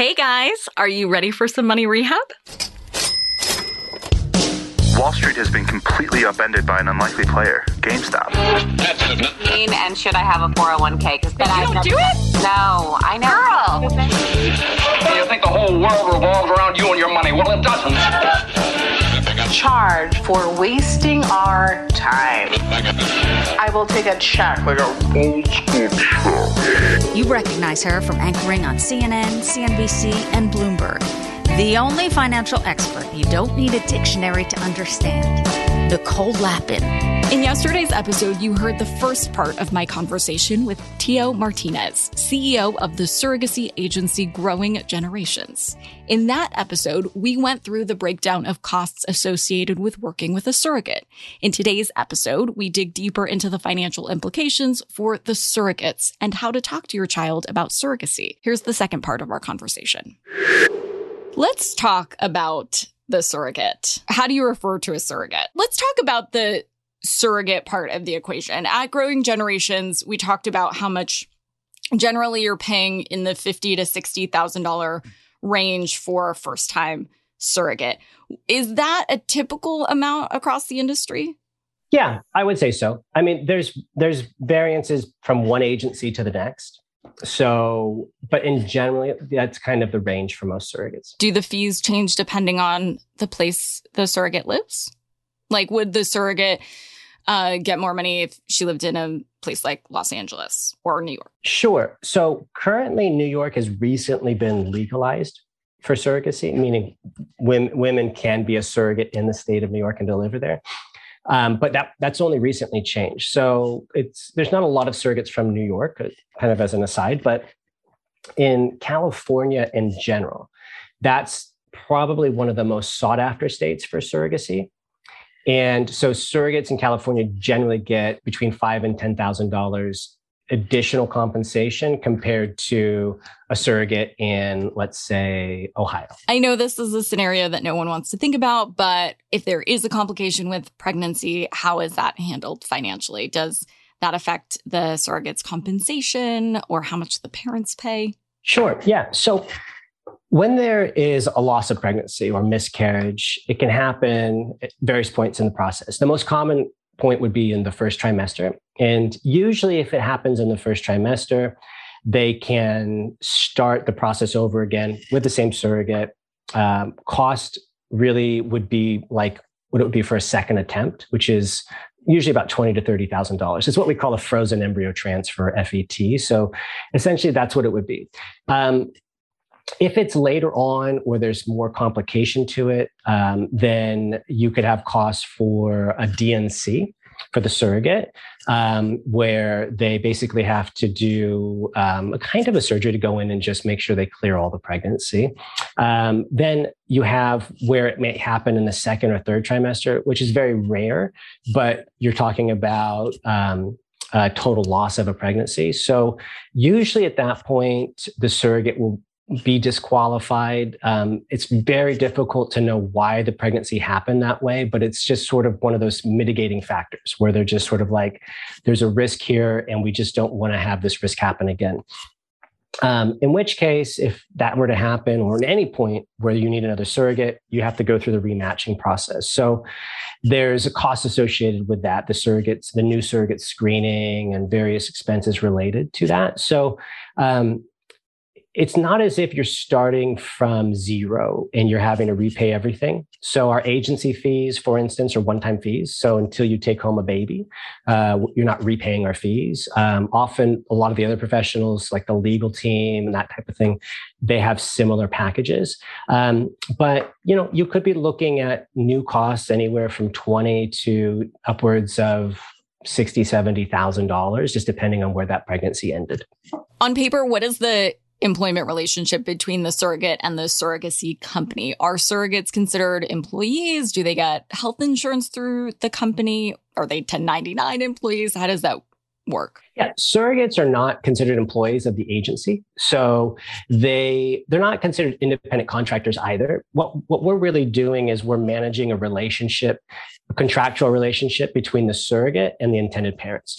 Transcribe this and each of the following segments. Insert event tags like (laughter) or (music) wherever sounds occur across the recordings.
Hey guys, are you ready for some money rehab? Wall Street has been completely upended by an unlikely player, GameStop. mean and should I have a 401k? Because you don't do it? No, I know. Girl. You think the whole world revolves around you and your money? Well, it doesn't. Charge for wasting our time. I will take a check like a old school check. You recognize her from anchoring on CNN, CNBC, and Bloomberg. The only financial expert you don't need a dictionary to understand. Nicole Lapin. In yesterday's episode, you heard the first part of my conversation with Teo Martinez, CEO of the surrogacy agency Growing Generations. In that episode, we went through the breakdown of costs associated with working with a surrogate. In today's episode, we dig deeper into the financial implications for the surrogates and how to talk to your child about surrogacy. Here's the second part of our conversation. Let's talk about the surrogate. How do you refer to a surrogate? Let's talk about the surrogate part of the equation. At Growing Generations, we talked about how much generally you're paying in the fifty to sixty thousand dollar range for a first time surrogate. Is that a typical amount across the industry? Yeah, I would say so. I mean, there's there's variances from one agency to the next. So, but in general, that's kind of the range for most surrogates. Do the fees change depending on the place the surrogate lives? Like, would the surrogate uh, get more money if she lived in a place like Los Angeles or New York? Sure. So currently, New York has recently been legalized for surrogacy, meaning women, women can be a surrogate in the state of New York and deliver there. Um, but that that's only recently changed. So it's there's not a lot of surrogates from New York, uh, kind of as an aside, but in California in general, that's probably one of the most sought after states for surrogacy. And so surrogates in California generally get between five and ten thousand dollars additional compensation compared to a surrogate in, let's say, Ohio. I know this is a scenario that no one wants to think about, but if there is a complication with pregnancy, how is that handled financially? Does that affect the surrogate's compensation or how much the parents pay? Sure. Yeah. So when there is a loss of pregnancy or miscarriage, it can happen at various points in the process. The most common point would be in the first trimester. And usually, if it happens in the first trimester, they can start the process over again with the same surrogate. Um, cost really would be like what it would be for a second attempt, which is usually about twenty to thirty thousand dollars. It's what we call a frozen embryo transfer (FET). So essentially, that's what it would be. Um, if it's later on or there's more complication to it, um, then you could have costs for a D&C for the surrogate, um, where they basically have to do um, a kind of a surgery to go in and just make sure they clear all the pregnancy. Um, then you have where it may happen in the second or third trimester, which is very rare, but you're talking about a total loss of a pregnancy. So usually at that point, the surrogate will be disqualified. Um, it's very difficult to know why the pregnancy happened that way, but it's just sort of one of those mitigating factors where they're just sort of like, there's a risk here, and we just don't want to have this risk happen again. Um, in which case, if that were to happen, or at any point where you need another surrogate, you have to go through the rematching process. So there's a cost associated with that, the surrogates, the new surrogate screening, and various expenses related to that. So um, it's not as if you're starting from zero and you're having to repay everything. So our agency fees, for instance, are one-time fees. So until you take home a baby, uh, you're not repaying our fees. Um, often, a lot of the other professionals, like the legal team and that type of thing, they have similar packages. Um, but you know, you could be looking at new costs anywhere from twenty to upwards of sixty, seventy thousand dollars, just depending on where that pregnancy ended. On paper, what is the employment relationship between the surrogate and the surrogacy company. Are surrogates considered employees? Do they get health insurance through the company? Are they 1099 employees? How does that work? Yeah, surrogates are not considered employees of the agency. So they they're not considered independent contractors either. What what we're really doing is we're managing a relationship, a contractual relationship between the surrogate and the intended parents.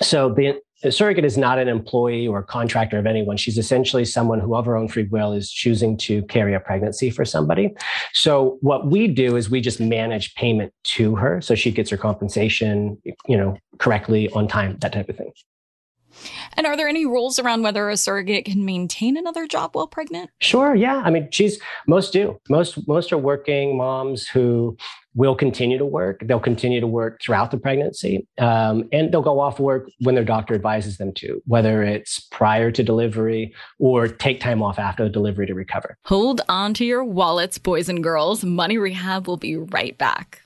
So the a surrogate is not an employee or contractor of anyone. She's essentially someone who, of her own free will, is choosing to carry a pregnancy for somebody. So what we do is we just manage payment to her, so she gets her compensation, you know, correctly on time, that type of thing. And are there any rules around whether a surrogate can maintain another job while pregnant? Sure. Yeah. I mean, she's most do. Most most are working moms who will continue to work. They'll continue to work throughout the pregnancy, um, and they'll go off work when their doctor advises them to, whether it's prior to delivery or take time off after delivery to recover. Hold on to your wallets, boys and girls. Money Rehab will be right back.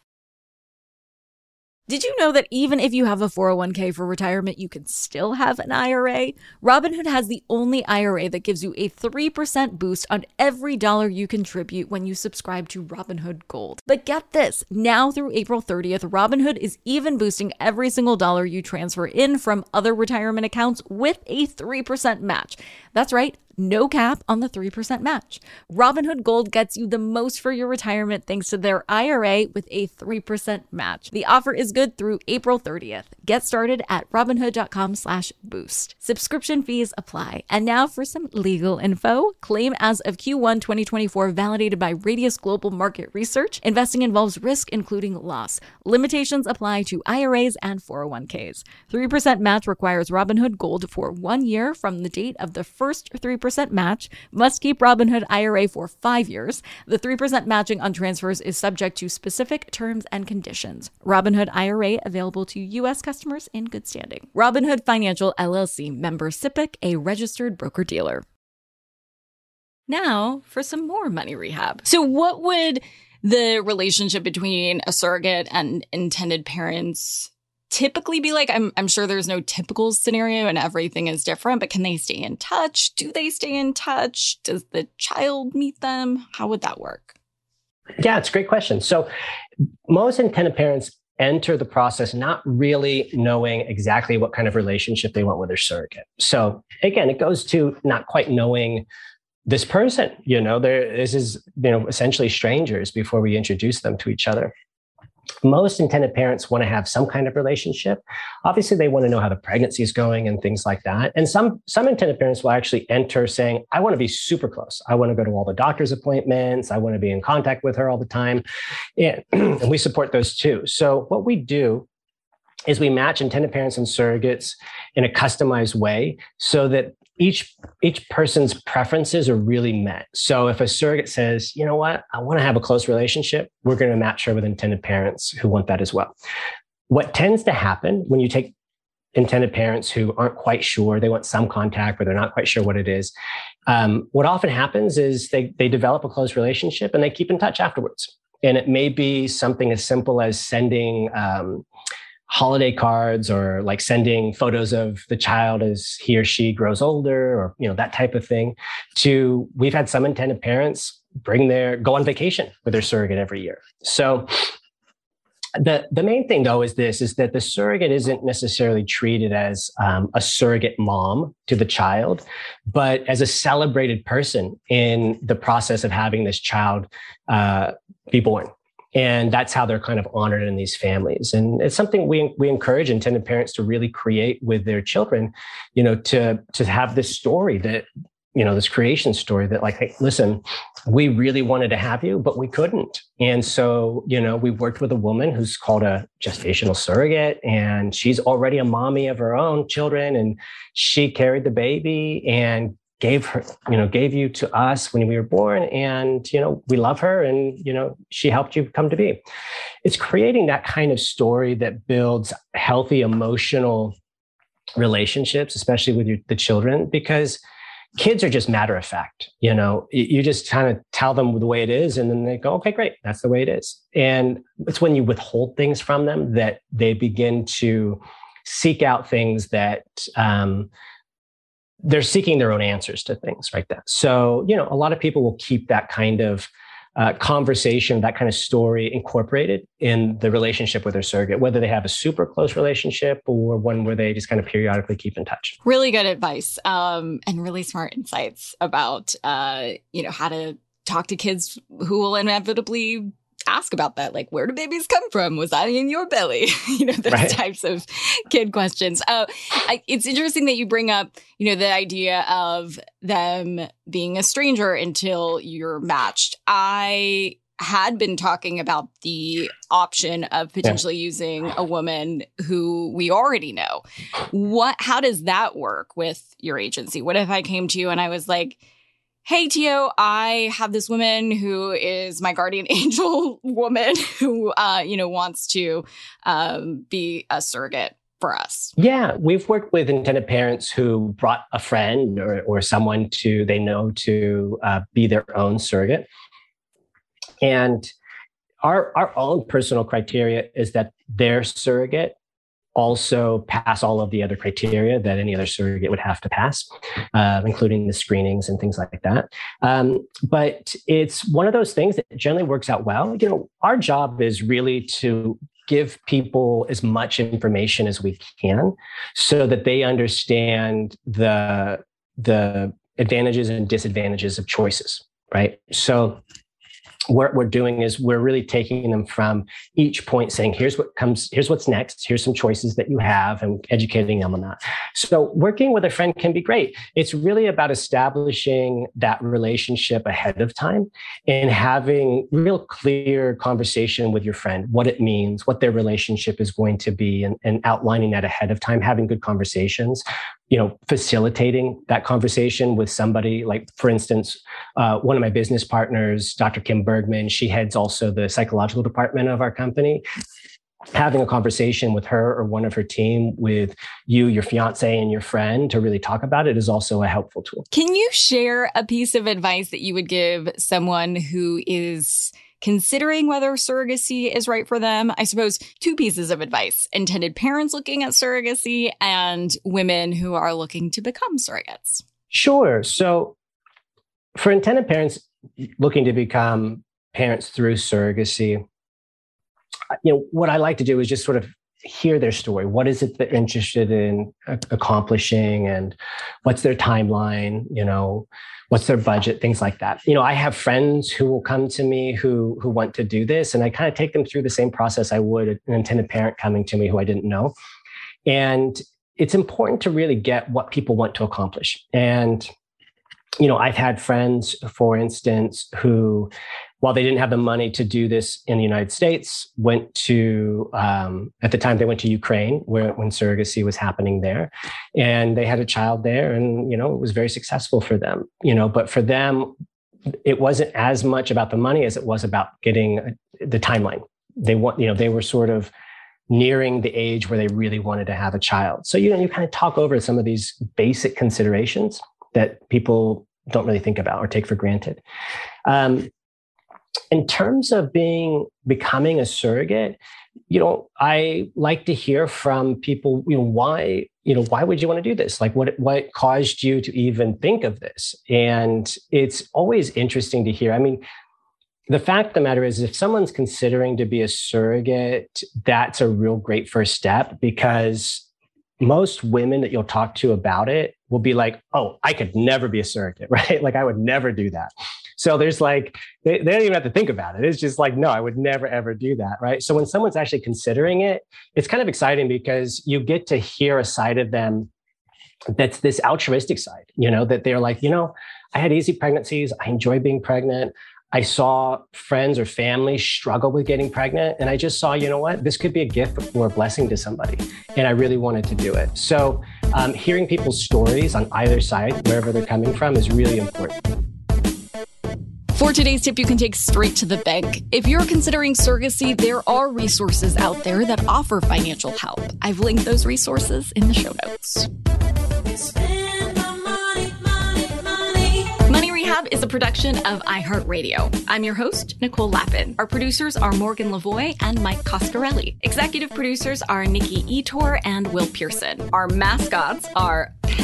Did you know that even if you have a 401k for retirement, you can still have an IRA? Robinhood has the only IRA that gives you a 3% boost on every dollar you contribute when you subscribe to Robinhood Gold. But get this now through April 30th, Robinhood is even boosting every single dollar you transfer in from other retirement accounts with a 3% match. That's right no cap on the 3% match. Robinhood Gold gets you the most for your retirement thanks to their IRA with a 3% match. The offer is good through April 30th. Get started at robinhood.com slash boost. Subscription fees apply. And now for some legal info. Claim as of Q1 2024 validated by Radius Global Market Research. Investing involves risk including loss. Limitations apply to IRAs and 401ks. 3% match requires Robinhood Gold for one year from the date of the first 3% 3% match, must keep Robinhood IRA for five years. The 3% matching on transfers is subject to specific terms and conditions. Robinhood IRA available to U.S. customers in good standing. Robinhood Financial LLC member SIPC, a registered broker dealer. Now for some more money rehab. So, what would the relationship between a surrogate and intended parents typically be like? I'm, I'm sure there's no typical scenario and everything is different, but can they stay in touch? Do they stay in touch? Does the child meet them? How would that work? Yeah, it's a great question. So, most intended parents enter the process not really knowing exactly what kind of relationship they want with their surrogate. So, again, it goes to not quite knowing this person. You know, there this is you know essentially strangers before we introduce them to each other most intended parents want to have some kind of relationship. Obviously they want to know how the pregnancy is going and things like that. And some some intended parents will actually enter saying i want to be super close. I want to go to all the doctor's appointments. I want to be in contact with her all the time. And, (clears throat) and we support those too. So what we do is we match intended parents and surrogates in a customized way so that each each person's preferences are really met. So if a surrogate says, you know what, I want to have a close relationship, we're going to match her with intended parents who want that as well. What tends to happen when you take intended parents who aren't quite sure, they want some contact, but they're not quite sure what it is. Um, what often happens is they they develop a close relationship and they keep in touch afterwards. And it may be something as simple as sending um, holiday cards or like sending photos of the child as he or she grows older or you know that type of thing to we've had some intended parents bring their go on vacation with their surrogate every year. So the the main thing though is this is that the surrogate isn't necessarily treated as um, a surrogate mom to the child but as a celebrated person in the process of having this child uh, be born and that's how they're kind of honored in these families. And it's something we we encourage intended parents to really create with their children you know to to have this story that you know this creation story that like hey, listen we really wanted to have you but we couldn't. And so you know we worked with a woman who's called a gestational surrogate and she's already a mommy of her own children and she carried the baby and gave her, you know, gave you to us when we were born. And, you know, we love her and, you know, she helped you come to be. It's creating that kind of story that builds healthy emotional relationships, especially with your, the children, because kids are just matter of fact. You know, you just kind of tell them the way it is, and then they go, okay, great, that's the way it is. And it's when you withhold things from them that they begin to seek out things that, um, they're seeking their own answers to things like that. So, you know, a lot of people will keep that kind of uh, conversation, that kind of story incorporated in the relationship with their surrogate, whether they have a super close relationship or one where they just kind of periodically keep in touch. Really good advice um, and really smart insights about, uh, you know, how to talk to kids who will inevitably ask about that. Like, where do babies come from? Was I in your belly? (laughs) you know, those right. types of kid questions. Uh, I, it's interesting that you bring up, you know, the idea of them being a stranger until you're matched. I had been talking about the option of potentially yeah. using a woman who we already know. What how does that work with your agency? What if I came to you and I was like, "Hey Teo, I have this woman who is my guardian (laughs) angel woman who uh, you know wants to um, be a surrogate for us? Yeah, we've worked with intended parents who brought a friend or, or someone to they know to uh, be their own surrogate. And our, our own personal criteria is that their surrogate also pass all of the other criteria that any other surrogate would have to pass, uh, including the screenings and things like that. Um, but it's one of those things that generally works out well. You know, our job is really to give people as much information as we can so that they understand the the advantages and disadvantages of choices right so what we're doing is we're really taking them from each point saying here's what comes here's what's next. Here's some choices that you have and educating them on that so working with a friend can be great. It's really about establishing that relationship ahead of time and having real clear conversation with your friend what it means what their relationship is going to be and, and outlining that ahead of time having good conversations you know facilitating that conversation with somebody. Like for instance uh, one of my business partners dr kim bergman she heads also the psychological department of our company having a conversation with her or one of her team with you your fiance and your friend to really talk about it is also a helpful tool can you share a piece of advice that you would give someone who is considering whether surrogacy is right for them. I suppose two pieces of advice intended parents looking at surrogacy and women who are looking to become surrogates. Sure. So, for intended parents looking to become parents through surrogacy, you know, what I like to do is just sort of hear their story. What is it they're interested in accomplishing and what's their timeline? You know, what's their budget things like that you know i have friends who will come to me who who want to do this and i kind of take them through the same process i would an intended parent coming to me who i didn't know and it's important to really get what people want to accomplish and you know i've had friends for instance who while they didn't have the money to do this in the United States, went to um, at the time they went to Ukraine, where when surrogacy was happening there, and they had a child there, and you know it was very successful for them. You know, but for them, it wasn't as much about the money as it was about getting a, the timeline. They want, you know, they were sort of nearing the age where they really wanted to have a child. So you know, you kind of talk over some of these basic considerations that people don't really think about or take for granted. Um, in terms of being becoming a surrogate you know i like to hear from people you know why you know why would you want to do this like what what caused you to even think of this and it's always interesting to hear i mean the fact of the matter is if someone's considering to be a surrogate that's a real great first step because most women that you'll talk to about it will be like, oh, I could never be a surrogate, (laughs) right? Like I would never do that. So there's like, they, they don't even have to think about it. It's just like, no, I would never, ever do that, right? So when someone's actually considering it, it's kind of exciting because you get to hear a side of them that's this altruistic side, you know, that they're like, you know, I had easy pregnancies. I enjoy being pregnant. I saw friends or family struggle with getting pregnant. And I just saw, you know what, this could be a gift or a blessing to somebody. And I really wanted to do it. So um, hearing people's stories on either side, wherever they're coming from, is really important. For today's tip, you can take straight to the bank. If you're considering surrogacy, there are resources out there that offer financial help. I've linked those resources in the show notes. Money Rehab is a production of iHeartRadio. I'm your host, Nicole Lapin. Our producers are Morgan Lavoie and Mike Coscarelli. Executive producers are Nikki Ettore and Will Pearson. Our mascots are